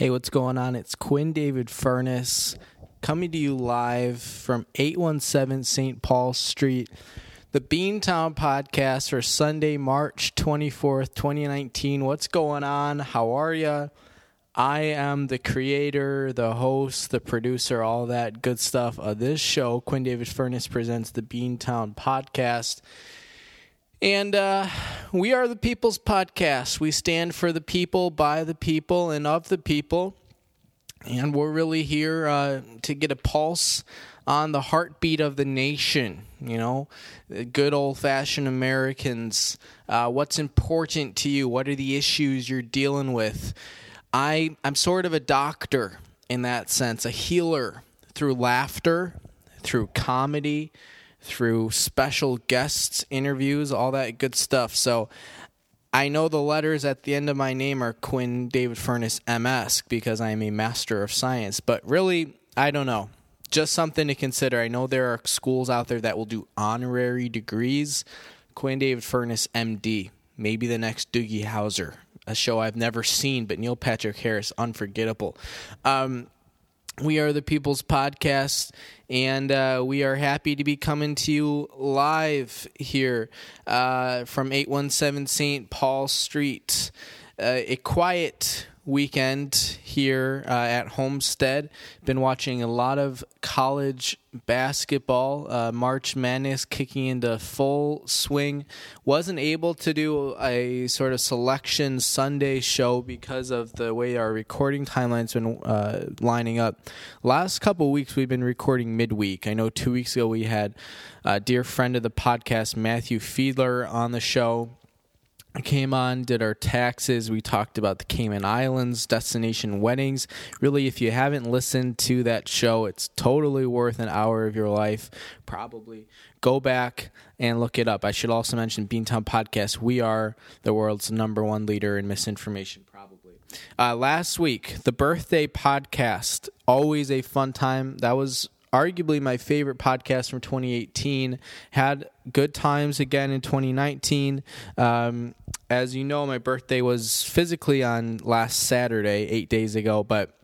Hey, what's going on? It's Quinn David Furness coming to you live from 817 St. Paul Street, the Beantown podcast for Sunday, March 24th, 2019. What's going on? How are you? I am the creator, the host, the producer, all that good stuff of this show. Quinn David Furness presents the Beantown podcast. And uh, we are the People's Podcast. We stand for the people, by the people, and of the people. And we're really here uh, to get a pulse on the heartbeat of the nation. You know, good old fashioned Americans. Uh, what's important to you? What are the issues you're dealing with? I, I'm sort of a doctor in that sense, a healer through laughter, through comedy, through special guests, interviews, all that good stuff. So I know the letters at the end of my name are Quinn David Furness MS because I am a master of science, but really, I don't know. Just something to consider. I know there are schools out there that will do honorary degrees. Quinn David Furness MD, maybe the next Doogie Howser, a show I've never seen, but Neil Patrick Harris, unforgettable. Um, we are the People's Podcast, and uh, we are happy to be coming to you live here uh, from 817 St. Paul Street. Uh, a quiet weekend here uh, at Homestead. Been watching a lot of college basketball. Uh, March Madness kicking into full swing. Wasn't able to do a sort of selection Sunday show because of the way our recording timeline's been uh, lining up. Last couple weeks we've been recording midweek. I know two weeks ago we had a dear friend of the podcast Matthew Fiedler on the show came on, did our taxes. We talked about the Cayman Islands, destination weddings. Really, if you haven't listened to that show, it's totally worth an hour of your life. Probably go back and look it up. I should also mention Beantown Podcast. We are the world's number one leader in misinformation, probably. Uh, last week, the birthday podcast, always a fun time. That was arguably my favorite podcast from 2018. Had good times again in 2019. Um, as you know, my birthday was physically on last Saturday, eight days ago, but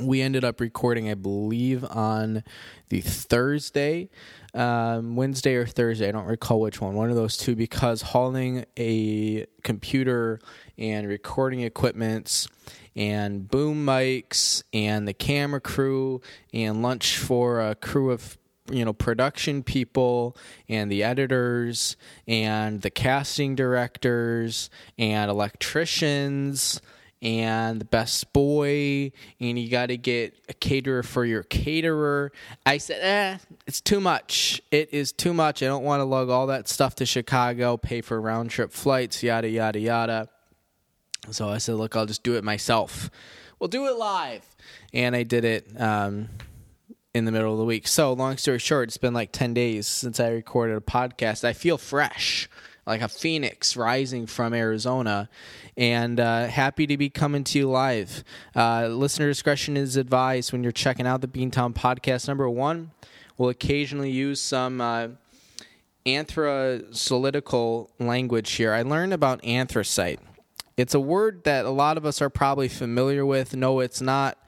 we ended up recording, I believe, on the Thursday, um, Wednesday or Thursday. I don't recall which one, one of those two, because hauling a computer and recording equipments and boom mics and the camera crew and lunch for a crew of you know production people and the editors and the casting directors and electricians and the best boy and you got to get a caterer for your caterer i said eh it's too much it is too much i don't want to lug all that stuff to chicago pay for round trip flights yada yada yada so I said, look, I'll just do it myself. We'll do it live. And I did it um, in the middle of the week. So, long story short, it's been like 10 days since I recorded a podcast. I feel fresh, like a phoenix rising from Arizona, and uh, happy to be coming to you live. Uh, listener discretion is advised when you're checking out the Beantown podcast. Number one, we'll occasionally use some. Uh, anthrasolitical language here. I learned about anthracite it's a word that a lot of us are probably familiar with. No, it's not.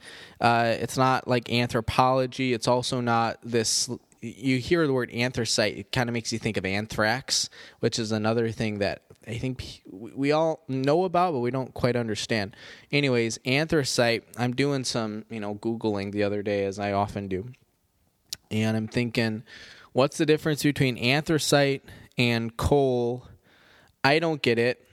Uh, it's not like anthropology. It's also not this. You hear the word anthracite, it kind of makes you think of anthrax, which is another thing that I think we all know about, but we don't quite understand. Anyways, anthracite. I'm doing some, you know, googling the other day, as I often do, and I'm thinking, what's the difference between anthracite and coal? I don't get it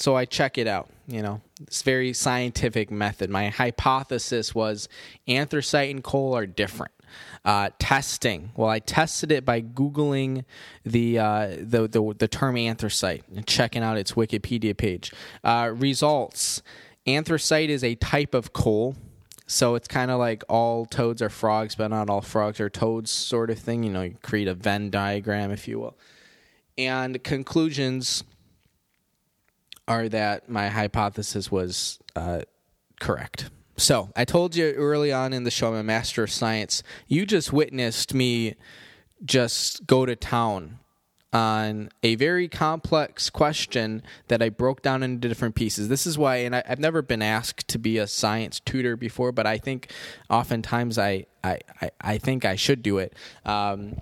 so I check it out. You know, it's very scientific method. My hypothesis was anthracite and coal are different. Uh, testing. Well, I tested it by googling the, uh, the, the the term anthracite and checking out its Wikipedia page. Uh, results: Anthracite is a type of coal. So it's kind of like all toads are frogs, but not all frogs are toads, sort of thing. You know, you create a Venn diagram, if you will. And conclusions are that my hypothesis was uh, correct. So I told you early on in the show, I'm a master of science. You just witnessed me just go to town on a very complex question that I broke down into different pieces. This is why, and I, have never been asked to be a science tutor before, but I think oftentimes I I, I, I think I should do it. Um,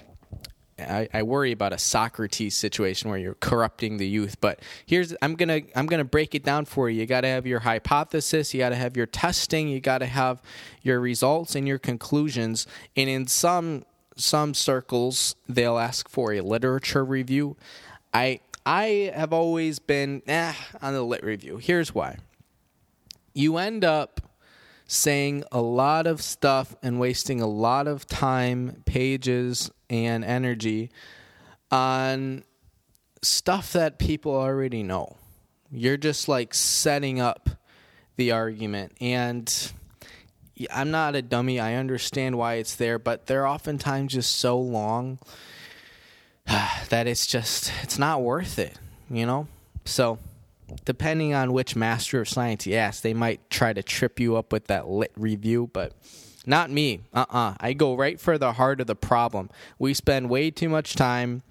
I, I, worry about a Socrates situation where you're corrupting the youth. But here's I'm gonna I'm gonna break it down for you. You got to have your hypothesis. You got to have your testing. You got to have your results and your conclusions. And in some some circles, they'll ask for a literature review. I I have always been eh, on the lit review. Here's why. You end up saying a lot of stuff and wasting a lot of time, pages, and energy on stuff that people already know. You're just like setting up the argument. And I'm not a dummy. I understand why it's there, but they're oftentimes just so long that it's just, it's not worth it, you know? So depending on which master of science you ask, they might try to trip you up with that lit review, but not me. Uh uh-uh. uh I go right for the heart of the problem. We spend way too much time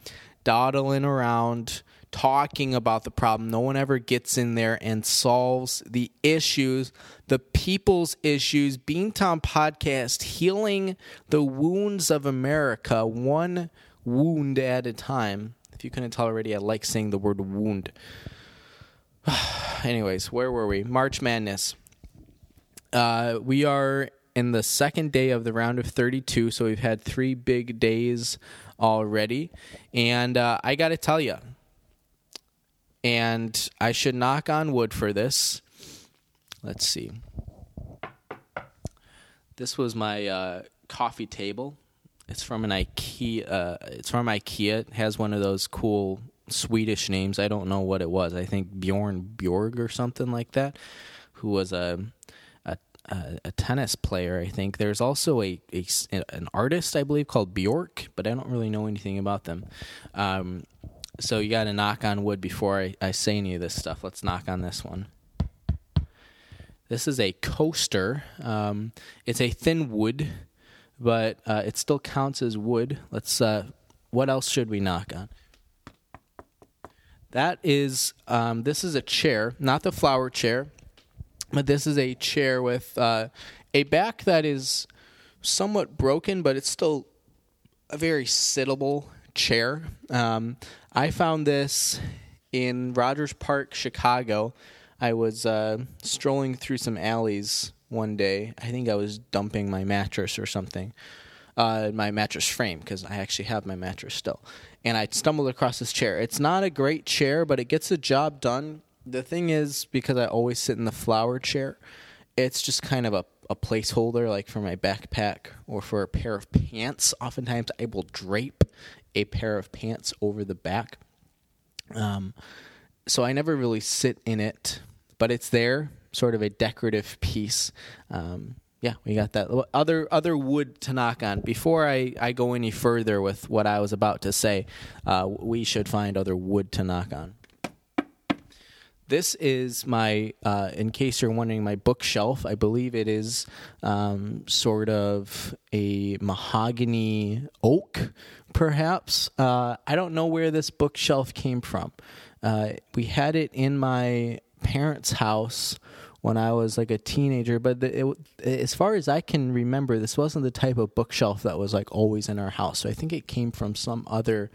dawdling around talking about the problem. No one ever gets in there and solves the issues, the people's issues. Beantown Podcast, healing the wounds of America, one wound at a time. If you couldn't tell already, I like saying the word wound. anyways, where were we? March Madness. Uh, we are in the second day of the round of 32, so we've had three big days already. And uh, I got to tell you, and I should knock on wood for this. Let's see. This was my uh, coffee table. It's from an IKEA. Uh, it's from IKEA. It has one of those cool Swedish names. I don't know what it was. I think Bjorn Bjorg or something like that, who was a a, a tennis player. I think there's also a, a, an artist I believe called Bjork, but I don't really know anything about them. Um, so you got to knock on wood before I, I say any of this stuff. Let's knock on this one. This is a coaster. Um, it's a thin wood, but uh, it still counts as wood. Let's. Uh, what else should we knock on? That is, um, this is a chair, not the flower chair, but this is a chair with uh, a back that is somewhat broken, but it's still a very sittable chair. Um, I found this in Rogers Park, Chicago. I was uh, strolling through some alleys one day. I think I was dumping my mattress or something, uh, my mattress frame, because I actually have my mattress still and I stumbled across this chair. It's not a great chair, but it gets the job done. The thing is, because I always sit in the flower chair, it's just kind of a, a placeholder, like for my backpack or for a pair of pants. Oftentimes, I will drape a pair of pants over the back. Um, so I never really sit in it, but it's there, sort of a decorative piece. Um, yeah, we got that. Other other wood to knock on. Before I, I go any further with what I was about to say, uh, we should find other wood to knock on. This is my, uh, in case you're wondering, my bookshelf. I believe it is um, sort of a mahogany oak, perhaps. Uh, I don't know where this bookshelf came from. Uh, we had it in my parents' house when I was like a teenager. But it, as far as I can remember, this wasn't the type of bookshelf that was like always in our house. So I think it came from some other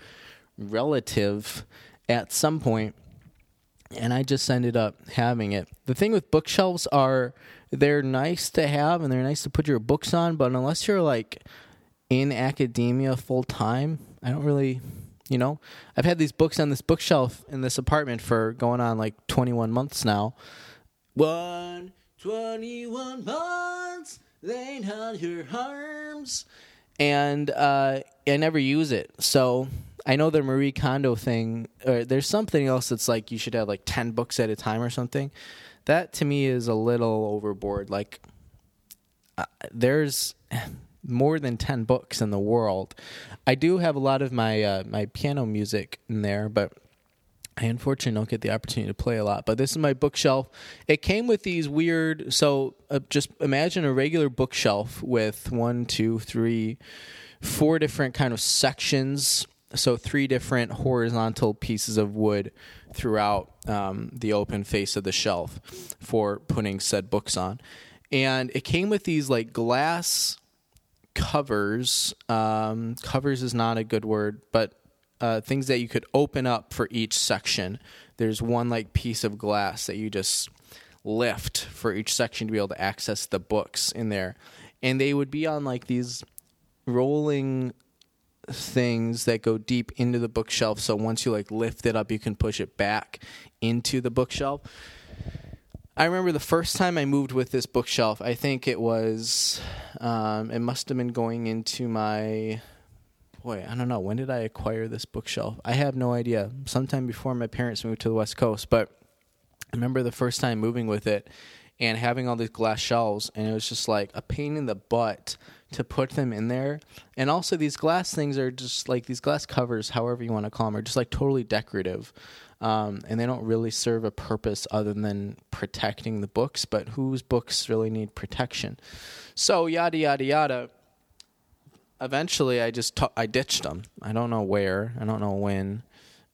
relative at some point, and I just ended up having it. The thing with bookshelves are they're nice to have and they're nice to put your books on, but unless you're like in academia full time, I don't really you know i've had these books on this bookshelf in this apartment for going on like 21 months now one twenty-one months, they held your arms. And uh, I never use it. So I know the Marie Kondo thing, or there's something else that's like you should have like 10 books at a time or something. That to me is a little overboard. Like, uh, there's more than 10 books in the world. I do have a lot of my uh, my piano music in there, but I unfortunately don't get the opportunity to play a lot, but this is my bookshelf. It came with these weird. So uh, just imagine a regular bookshelf with one, two, three, four different kind of sections so three different horizontal pieces of wood throughout um, the open face of the shelf for putting said books on. And it came with these like glass covers. Um, covers is not a good word, but uh, things that you could open up for each section. There's one like piece of glass that you just lift for each section to be able to access the books in there. And they would be on like these rolling things that go deep into the bookshelf. So once you like lift it up you can push it back into the bookshelf. I remember the first time i moved with this bookshelf i think it was um, it must have been going into my boy i don't know. When did i acquire this bookshelf? I have no idea. Sometime before my parents moved to the west coast. But i remember the first time moving with it and having all these glass shelves and it was just like a pain in the butt to put them in there. And also, these glass things are just like these glass covers, however you want to call them, are just like totally decorative. Um, and they don't really serve a purpose other than protecting the books. But whose books really need protection? So yada yada yada. Eventually, I just t- I ditched them. I don't know where. I don't know when.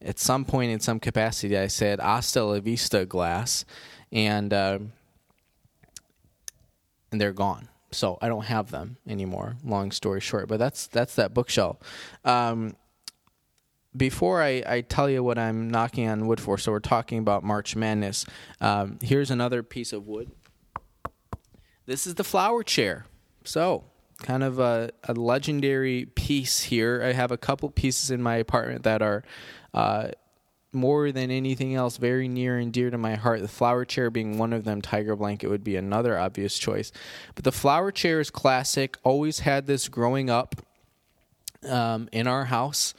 At some point, in some capacity, I said "Hasta la vista, glass," and uh, and they're gone so I don't have them anymore. Long story short, but that's that's that bookshelf. Um, before I, I, tell you what I'm knocking on wood for, so we're talking about March Madness. Um, here's another piece of wood. This is the flower chair. So, kind of a, a, legendary piece here. I have a couple pieces in my apartment that are uh, more than anything else very near and dear to my heart. The flower chair being one of them, tiger blanket would be another obvious choice. But the flower chair is classic. Always had this growing up um, in our house.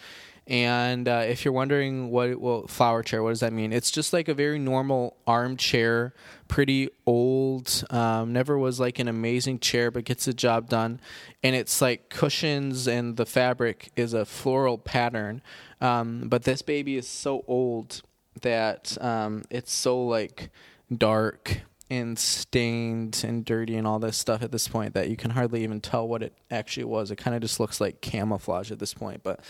And uh, if you're wondering what well, flower chair, what does that mean? It's just like a very normal armchair, pretty old. Um, never was like an amazing chair, but gets the job done. And it's like cushions, and the fabric is a floral pattern. Um, but this baby is so old that um, it's so like dark and stained and dirty and all this stuff at this point that you can hardly even tell what it actually was. It kind of just looks like camouflage at this point. But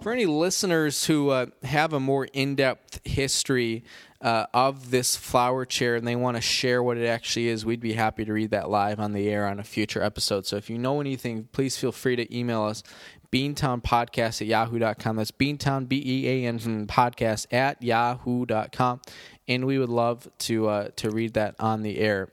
for any listeners who uh, have a more in depth history uh, of this flower chair and they want to share what it actually is, we'd be happy to read that live on the air on a future episode. So if you know anything, please feel free to email us. Beantown Podcast at yahoo.com. That's Beantown, B E A N podcast at yahoo.com and we would love to uh, to read that on the air.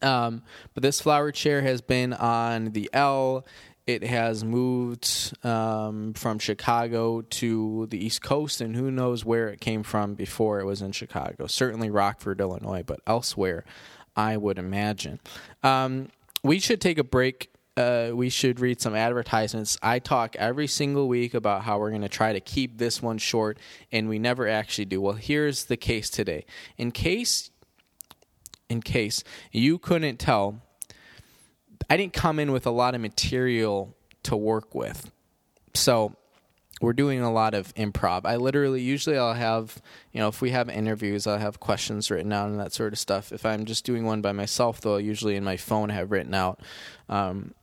Um, but this flower chair has been on the L. It has moved um, from Chicago to the East Coast, and who knows where it came from before it was in Chicago. Certainly Rockford, Illinois, but elsewhere, I would imagine. Um, we should take a break uh, we should read some advertisements. I talk every single week about how we're going to try to keep this one short, and we never actually do. Well, here's the case today. In case, in case you couldn't tell, I didn't come in with a lot of material to work with, so we're doing a lot of improv. I literally usually I'll have you know if we have interviews I'll have questions written out and that sort of stuff. If I'm just doing one by myself though, I'll usually in my phone have written out um,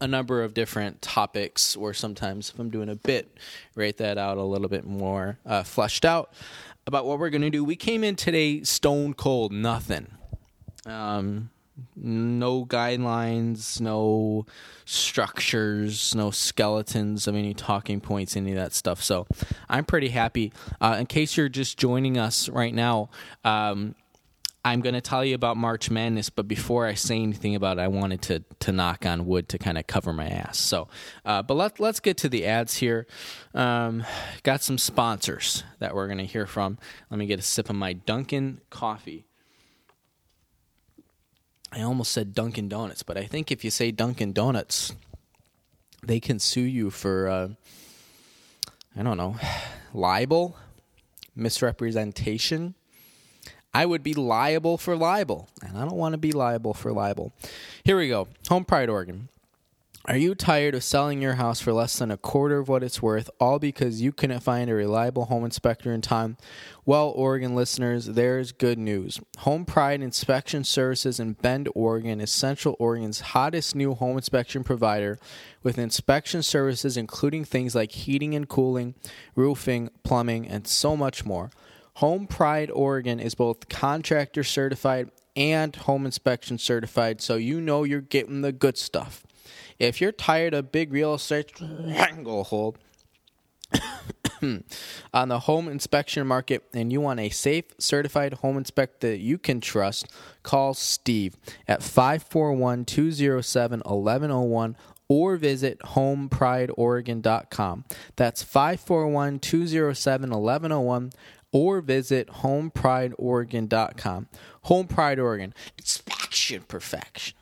a number of different topics, or sometimes if I'm doing a bit, write that out a little bit more uh, fleshed out about what we're going to do. We came in today stone cold, nothing. Um, no guidelines, no structures, no skeletons of any talking points, any of that stuff. So I'm pretty happy. Uh, in case you're just joining us right now, um, I'm going to tell you about March Madness, but before I say anything about it, I wanted to to knock on wood to kind of cover my ass. So, uh, but let let's get to the ads here. Um, got some sponsors that we're going to hear from. Let me get a sip of my Dunkin' coffee. I almost said Dunkin' Donuts, but I think if you say Dunkin' Donuts, they can sue you for uh, I don't know libel, misrepresentation I would be liable for libel, and I don't want to be liable for libel. Here we go. Home Pride Oregon. Are you tired of selling your house for less than a quarter of what it's worth, all because you couldn't find a reliable home inspector in time? Well, Oregon listeners, there's good news. Home Pride Inspection Services in Bend, Oregon is Central Oregon's hottest new home inspection provider with inspection services including things like heating and cooling, roofing, plumbing, and so much more. Home Pride Oregon is both contractor certified and home inspection certified, so you know you're getting the good stuff. If you're tired of big real estate triangle hold on the home inspection market and you want a safe, certified home inspector that you can trust, call Steve at 541 207 1101 or visit homeprideoregon.com. That's 541 207 1101 or visit homeprideoregon.com. Home Pride Oregon, inspection perfection.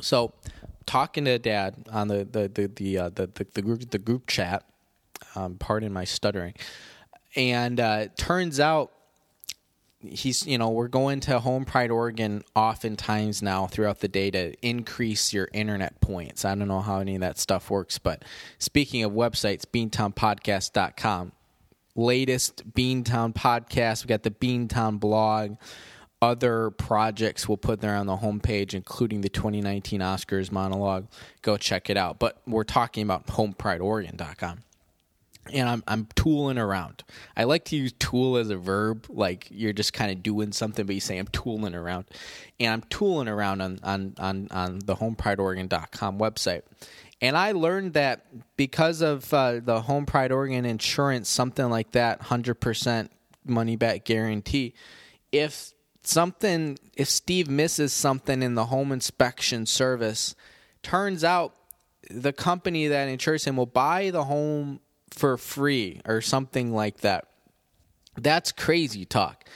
So, talking to dad on the the the the uh, the, the, the, group the group chat. Um, pardon my stuttering. And uh, turns out he's you know we're going to Home Pride Oregon oftentimes now throughout the day to increase your internet points. I don't know how any of that stuff works, but speaking of websites, beantownpodcast.com. Latest Beantown podcast. We got the Beantown blog other projects we'll put there on the homepage, including the 2019 Oscars monologue. Go check it out. But we're talking about homeprideoregon.com. And I'm I'm tooling around. I like to use tool as a verb, like you're just kind of doing something, but you say I'm tooling around. And I'm tooling around on on on, on the homeprideoregon.com website. And I learned that because of uh, the Home Pride Oregon insurance, something like that, 100% money back guarantee, if something if Steve misses something in the home inspection service, turns out the company that insures him will buy the home for free or something like that. That's crazy talk.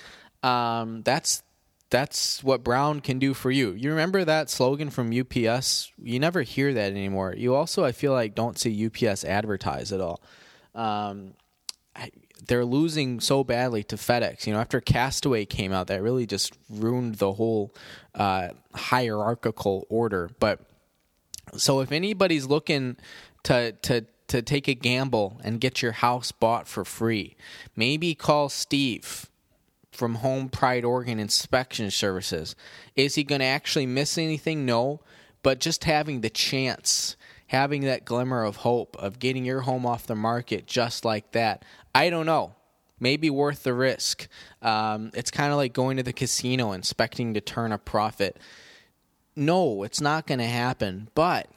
Um, that's that's what Brown can do for you. You remember that slogan from UPS? You never hear that anymore. You also, I feel like, don't see UPS advertise at all. Um, they're losing so badly to FedEx. You know, after Castaway came out, that really just ruined the whole uh, hierarchical order. But so if anybody's looking to to to take a gamble and get your house bought for free, maybe call Steve from Home Pride Oregon Inspection Services. Is he going to actually miss anything? No, but just having the chance having that glimmer of hope of getting your home off the market just like that. I don't know. Maybe worth the risk. Um, it's kind of like going to the casino expecting to turn a profit. No, it's not going to happen, but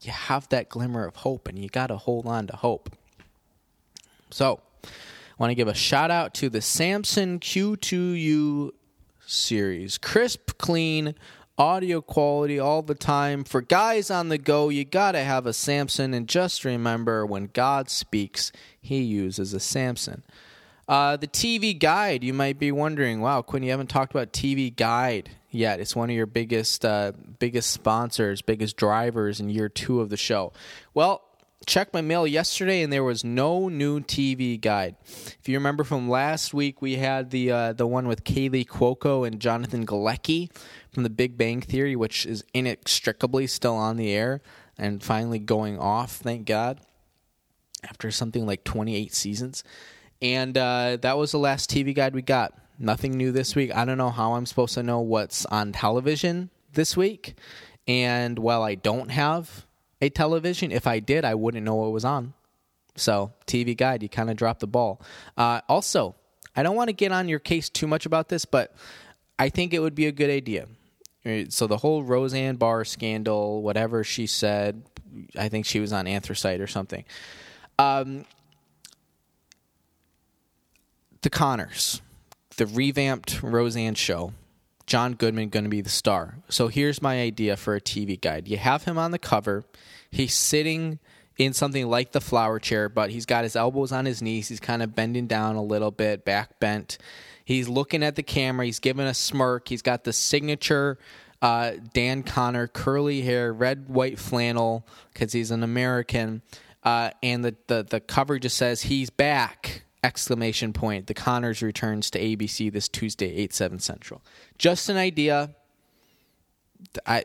you have that glimmer of hope and you got to hold on to hope. So, want to give a shout out to the Samson Q2U series. Crisp, clean, audio quality all the time. For guys on the go, you got to have a Samson. And just remember when God speaks, he uses a Samson. Uh, the TV Guide, you might be wondering, wow, Quinn, you haven't talked about TV Guide yet. It's one of your biggest, uh, biggest sponsors, biggest drivers in year two of the show. Well, checked my mail yesterday and there was no new TV guide. If you remember from last week, we had the uh, the one with Kaley Cuoco and Jonathan Galecki from The Big Bang Theory, which is inextricably still on the air and finally going off. Thank God. After something like 28 seasons. And uh, that was the last TV guide we got. Nothing new this week. I don't know how I'm supposed to know what's on television this week. And while I don't have a television. If I did, I wouldn't know what was on. So, TV guide, you kind of dropped the ball. Uh, also, I don't want to get on your case too much about this, but I think it would be a good idea. So, the whole Roseanne Barr scandal, whatever she said, I think she was on anthracite or something. Um, the Conners, the revamped Roseanne show, John Goodman going to be the star. So here's my idea for a TV guide. You have him on the cover. He's sitting in something like the flower chair, but he's got his elbows on his knees. He's kind of bending down a little bit, back bent. He's looking at the camera. He's giving a smirk. He's got the signature uh, Dan Conner curly hair, red white flannel because he's an American, uh, and the, the the cover just says he's back exclamation point. The Conners returns to ABC this Tuesday, 8 7 Central. Just an idea. I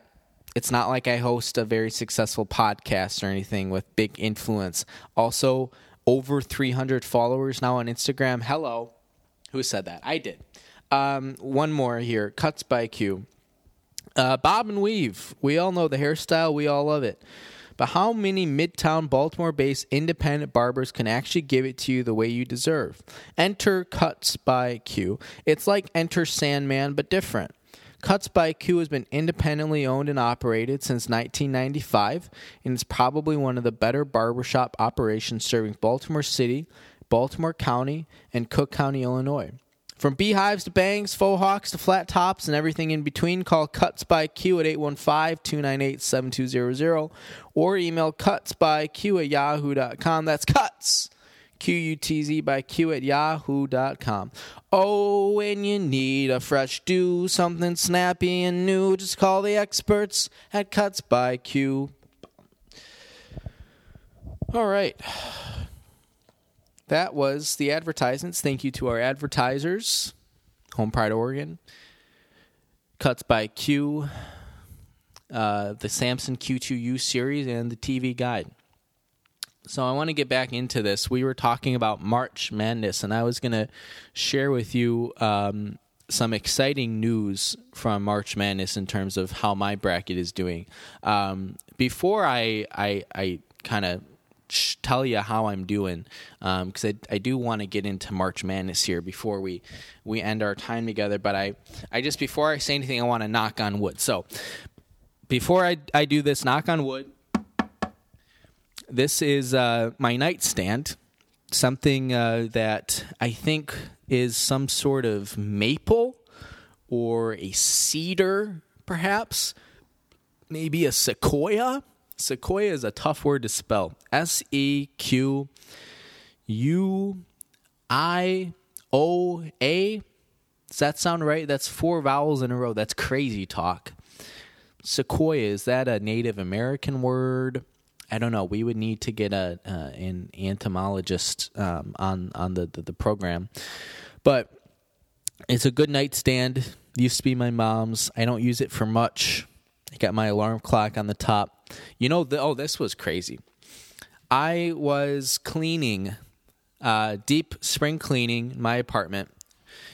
it's not like I host a very successful podcast or anything with big influence. Also, over 300 followers now on Instagram. Hello. Who said that? I did. Um, one more here. Cuts by Q. Uh, bob and weave. We all know the hairstyle. We all love it. But how many midtown Baltimore based independent barbers can actually give it to you the way you deserve? Enter Cuts by Q. It's like Enter Sandman, but different. Cuts by Q has been independently owned and operated since 1995 and is probably one of the better barbershop operations serving Baltimore City, Baltimore County, and Cook County, Illinois. From beehives to bangs, faux hawks to flat tops, and everything in between, call Cuts by Q at 815 298 7200 or email cutsbyq at yahoo.com. That's cuts, Q U T Z by Q at yahoo.com. Oh, when you need a fresh do, something snappy and new, just call the experts at Cuts by Q. All right that was the advertisements. Thank you to our advertisers, Home Pride Oregon, Cuts by Q, uh, the Samson Q2U series, and the TV Guide. So I want to get back into this. We were talking about March Madness, and I was going to share with you um, some exciting news from March Madness in terms of how my bracket is doing. Um, before I I, I kind of tell you how I'm doing because um, I, I do want to get into March Madness here before we we end our time together. But I I just before I say anything, I want to knock on wood. So before I I do this, knock on wood. This is uh, my nightstand, something uh, that I think is some sort of maple or a cedar, perhaps, maybe a sequoia. Sequoia is a tough word to spell. S E Q U I O A. Does that sound right? That's four vowels in a row. That's crazy talk. Sequoia, is that a Native American word? I don't know. We would need to get a uh, an entomologist um, on on the, the, the program, but it's a good nightstand. Used to be my mom's. I don't use it for much. I got my alarm clock on the top. You know, the, oh, this was crazy. I was cleaning, uh, deep spring cleaning my apartment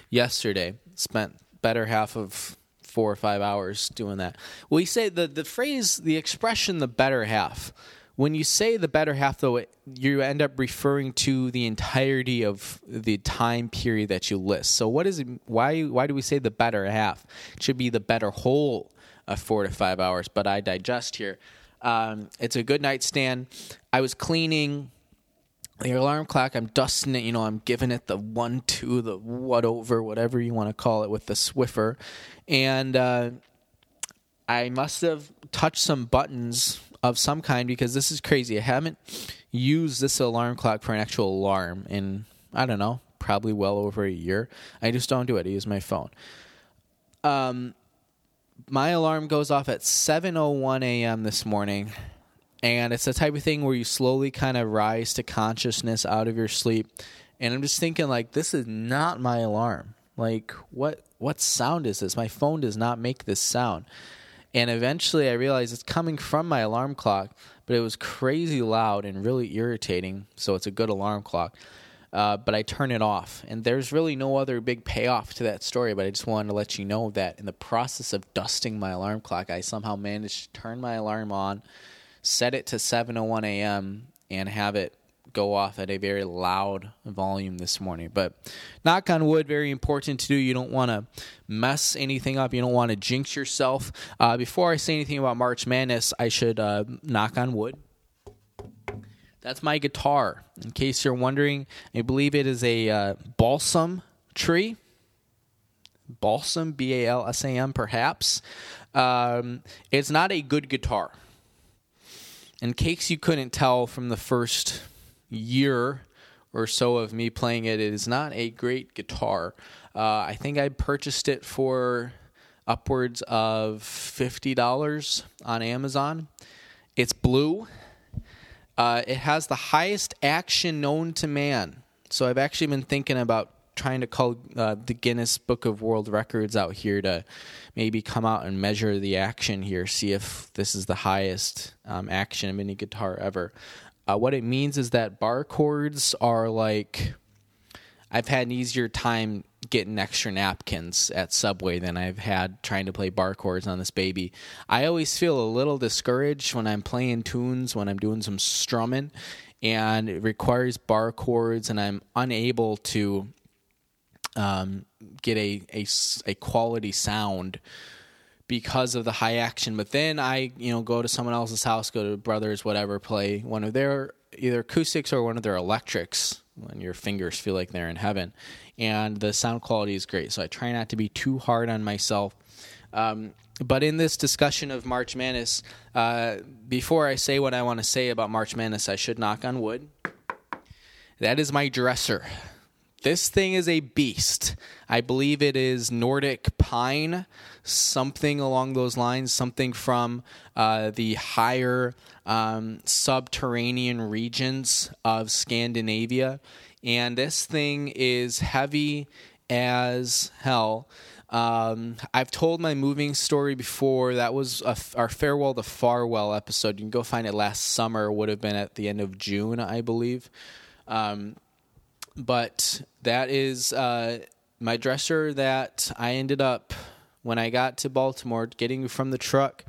yesterday. Spent better half of four or five hours doing that. We say the the phrase, the expression, the better half. When you say the better half, though, it, you end up referring to the entirety of the time period that you list. So, what is it? Why? Why do we say the better half? It should be the better whole of four to five hours, but I digest here. Um, it's a good nightstand. I was cleaning the alarm clock. I'm dusting it. You know, I'm giving it the one, two, the what over, whatever you want to call it, with the Swiffer, and uh, I must have touched some buttons of some kind because this is crazy. I haven't used this alarm clock for an actual alarm in I don't know, probably well over a year. I just don't do it. I use my phone. Um, my alarm goes off at 7:01 a.m. this morning, and it's the type of thing where you slowly kind of rise to consciousness out of your sleep. And I'm just thinking like this is not my alarm. Like what what sound is this? My phone does not make this sound. And eventually I realized it's coming from my alarm clock, but it was crazy loud and really irritating. So it's a good alarm clock uh, but I turn it off. And there's really no other big payoff to that story, but I just wanted to let you know that in the process of dusting my alarm clock, I somehow managed to turn my alarm on, set it to 7:01 a.m., and have it go off at a very loud volume this morning. But knock on wood, very important to do. You don't want to mess anything up. You don't want to jinx yourself. Uh, before I say anything about March Madness, I should uh, knock on wood. That's my guitar. In case you're wondering, I believe it is a uh, balsam tree. Balsam, B A L S A M, perhaps. Um, it's not a good guitar. In case you couldn't tell from the first year or so of me playing it, it is not a great guitar. Uh, I think I purchased it for upwards of $50 on Amazon. It's blue. Uh, it has the highest action known to man. So I've actually been thinking about trying to call uh, the Guinness Book of World Records out here to maybe come out and measure the action here, see if this is the highest um, action of any guitar ever. Uh, what it means is that bar chords are like I've had an easier time getting extra napkins at Subway than I've had trying to play bar chords on this baby. I always feel a little discouraged when I'm playing tunes, when I'm doing some strumming, and it requires bar chords, and I'm unable to um, get a, a, a quality sound because of the high action. But then I, you know, go to someone else's house, go to brothers, whatever, play one of their either acoustics or one of their electrics when your fingers feel like they're in heaven. And the sound quality is great. So I try not to be too hard on myself. Um, but in this discussion of March Madness, uh, before I say what I want to say about March Madness, I should knock on wood. That is my dresser. This thing is a beast. I believe it is Nordic pine, something along those lines, something from uh, the higher um, subterranean regions of Scandinavia. And this thing is heavy as hell. Um, I've told my moving story before. That was a, our farewell to Farwell episode. You can go find it last summer. Would have been at the end of June, I believe. Um, but that is uh, my dresser that I ended up when I got to Baltimore getting from the truck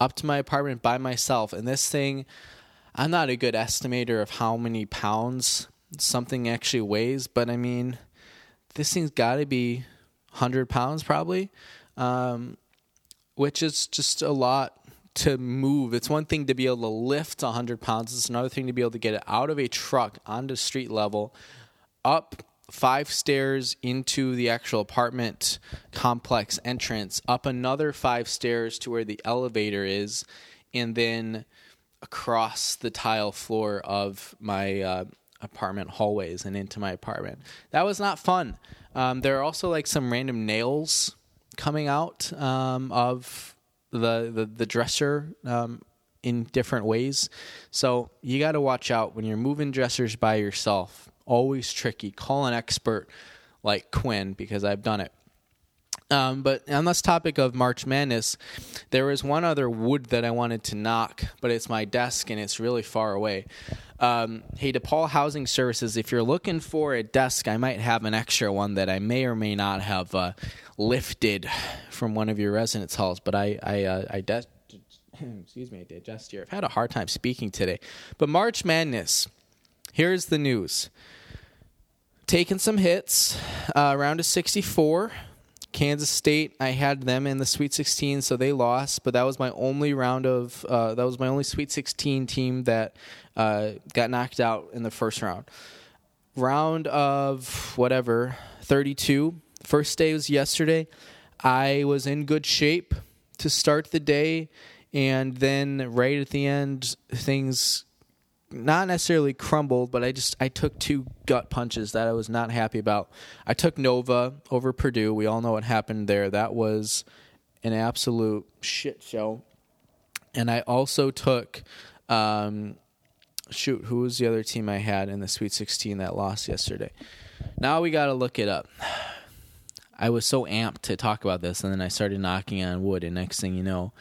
up to my apartment by myself. And this thing, I'm not a good estimator of how many pounds something actually weighs, but I mean, this thing's got to be 100 pounds probably, um, which is just a lot to move. It's one thing to be able to lift 100 pounds, it's another thing to be able to get it out of a truck onto street level up five stairs into the actual apartment complex entrance, up another five stairs to where the elevator is, and then across the tile floor of my uh, apartment hallways and into my apartment. That was not fun. Um, there are also like some random nails coming out um, of the, the, the dresser um, in different ways. So you got to watch out when you're moving dressers by yourself always tricky. Call an expert like Quinn because I've done it. Um, but on this topic of March Madness, there is one other wood that I wanted to knock, but it's my desk and it's really far away. Um, hey, DePaul Housing Services, if you're looking for a desk, I might have an extra one that I may or may not have uh, lifted from one of your residence halls. But I, I, uh, I de- excuse me, I digest here. I've had a hard time speaking today. But March Madness, here's the news taken some hits. Uh, round of 64. Kansas State, I had them in the Sweet 16, so they lost. But that was my only round of uh, that was my only Sweet 16 team that uh, got knocked out in the first round. Round of whatever 32. First day was yesterday. I was in good shape to start the day, and then right at the end, things not necessarily crumbled, but I just I took two gut punches that I was not happy about. I took Nova over Purdue. We all know what happened there. That was an absolute shit show. And I also took um, shoot, who was the other team I had in the Sweet 16 that lost yesterday? Now we got to look it up. I was so amped to talk about this, and then I started knocking on wood, and next thing you know,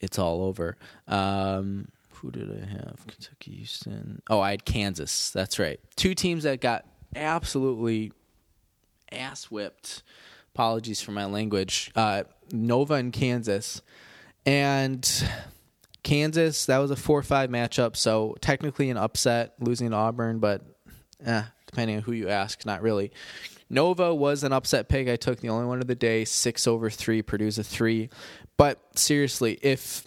it's all over. Um, who did I have? Kentucky, Houston. Oh, I had Kansas. That's right. Two teams that got absolutely ass whipped. Apologies for my language. Uh, Nova and Kansas. And Kansas, that was a 4 5 matchup. So technically an upset, losing to Auburn, but eh, depending on who you ask, not really. Nova was an upset pick. I took the only one of the day, six over three, Purdue's a three. But seriously, if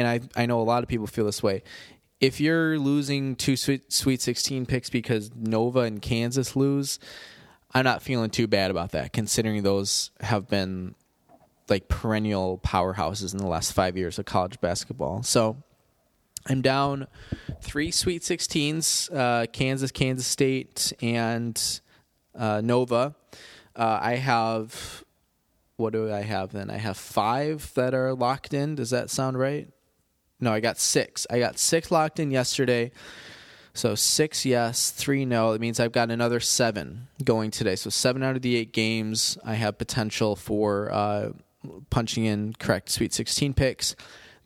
and I I know a lot of people feel this way. If you're losing two Sweet, Sweet 16 picks because Nova and Kansas lose, I'm not feeling too bad about that, considering those have been like perennial powerhouses in the last five years of college basketball. So I'm down three Sweet 16s uh, Kansas, Kansas State, and uh, Nova. Uh, I have, what do I have then? I have five that are locked in. Does that sound right? No, I got six. I got six locked in yesterday. So six yes, three no. It means I've got another seven going today. So seven out of the eight games, I have potential for uh, punching in correct Sweet 16 picks.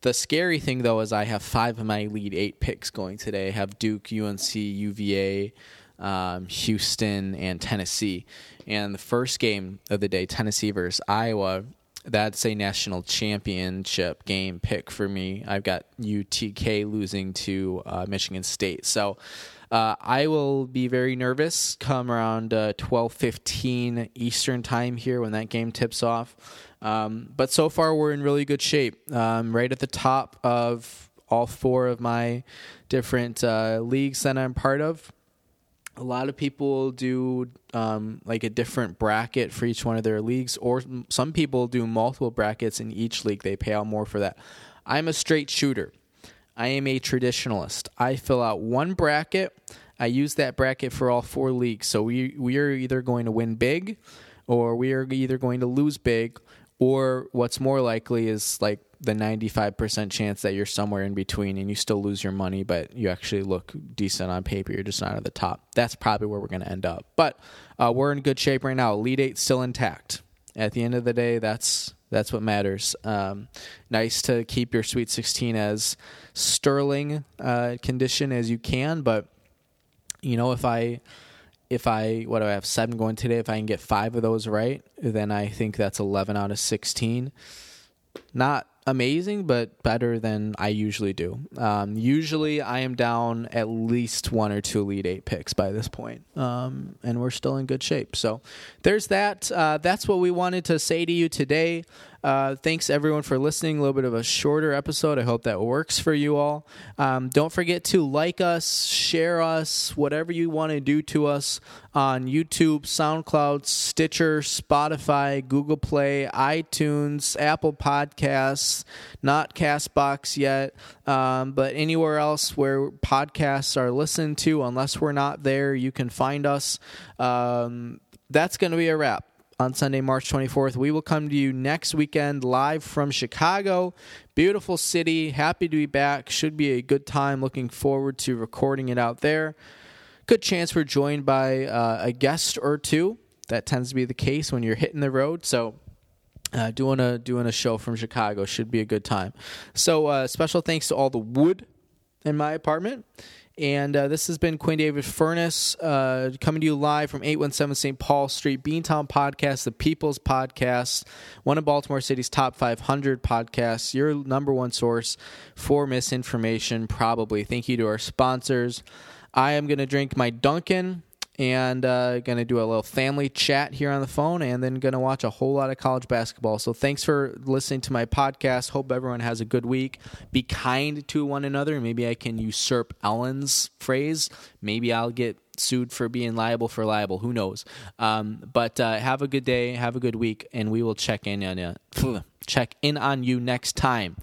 The scary thing, though, is I have five of my Elite Eight picks going today. I have Duke, UNC, UVA, um, Houston, and Tennessee. And the first game of the day, Tennessee versus Iowa, that's a national championship game pick for me. I've got UTK losing to uh, Michigan State. So uh, I will be very nervous come around uh, 12:15 Eastern time here when that game tips off. Um, but so far, we're in really good shape. Um, right at the top of all four of my different uh, leagues that I'm part of. A lot of people do um, like a different bracket for each one of their leagues, or some people do multiple brackets in each league. They pay out more for that. I'm a straight shooter. I am a traditionalist. I fill out one bracket. I use that bracket for all four leagues. So we we are either going to win big, or we are either going to lose big, or what's more likely is like the 95% chance that you're somewhere in between and you still lose your money, but you actually look decent on paper. You're just not at the top. That's probably where we're going to end up. But uh, we're in good shape right now. Elite Eight still intact. At the end of the day, that's that's what matters. Um, nice to keep your Sweet 16 as sterling uh, condition as you can, but you know if I if I what do I have seven going today? If I can get five of those right, then I think that's eleven out of sixteen. Not amazing, but better than I usually do. Um, usually, I am down at least one or two Elite Eight picks by this point, um, and we're still in good shape. So there's that. Uh, that's what we wanted to say to you today. Uh, thanks everyone for listening. A little bit of a shorter episode. I hope that works for you all. Um, don't forget to like us, share us, whatever you want to do to us on YouTube, SoundCloud, Stitcher, Spotify, Google Play, iTunes, Apple Podcasts, not Castbox yet, um, but anywhere else where podcasts are listened to. Unless we're not there, you can find us. Um, that's going to be a wrap on Sunday, March 24th. We will come to you next weekend live from Chicago. Beautiful city. Happy to be back. Should be a good time. Looking forward to recording it out there. Good chance we're joined by uh, a guest or two. That tends to be the case when you're hitting the road. So, uh, doing a doing a show from Chicago should be a good time. So, uh, special thanks to all the wood in my apartment and uh, this has been Quinn David Furness uh, coming to you live from 817 St. Paul Street, Beantown Podcast, the People's Podcast, one of Baltimore City's top 500 podcasts, your number one source for misinformation, probably. Thank you to our sponsors. I am going to drink my Dunkin' and uh, going to do a little family chat here on the phone and then going to watch a whole lot of college basketball. So thanks for listening to my podcast. Hope everyone has a good week. Be kind to one another. Maybe I can usurp Ellen's phrase. Maybe I'll get sued for being liable for liable. Who knows? Um, but uh, have a good day. Have a good week, and we will check in on you. Check in on you next time.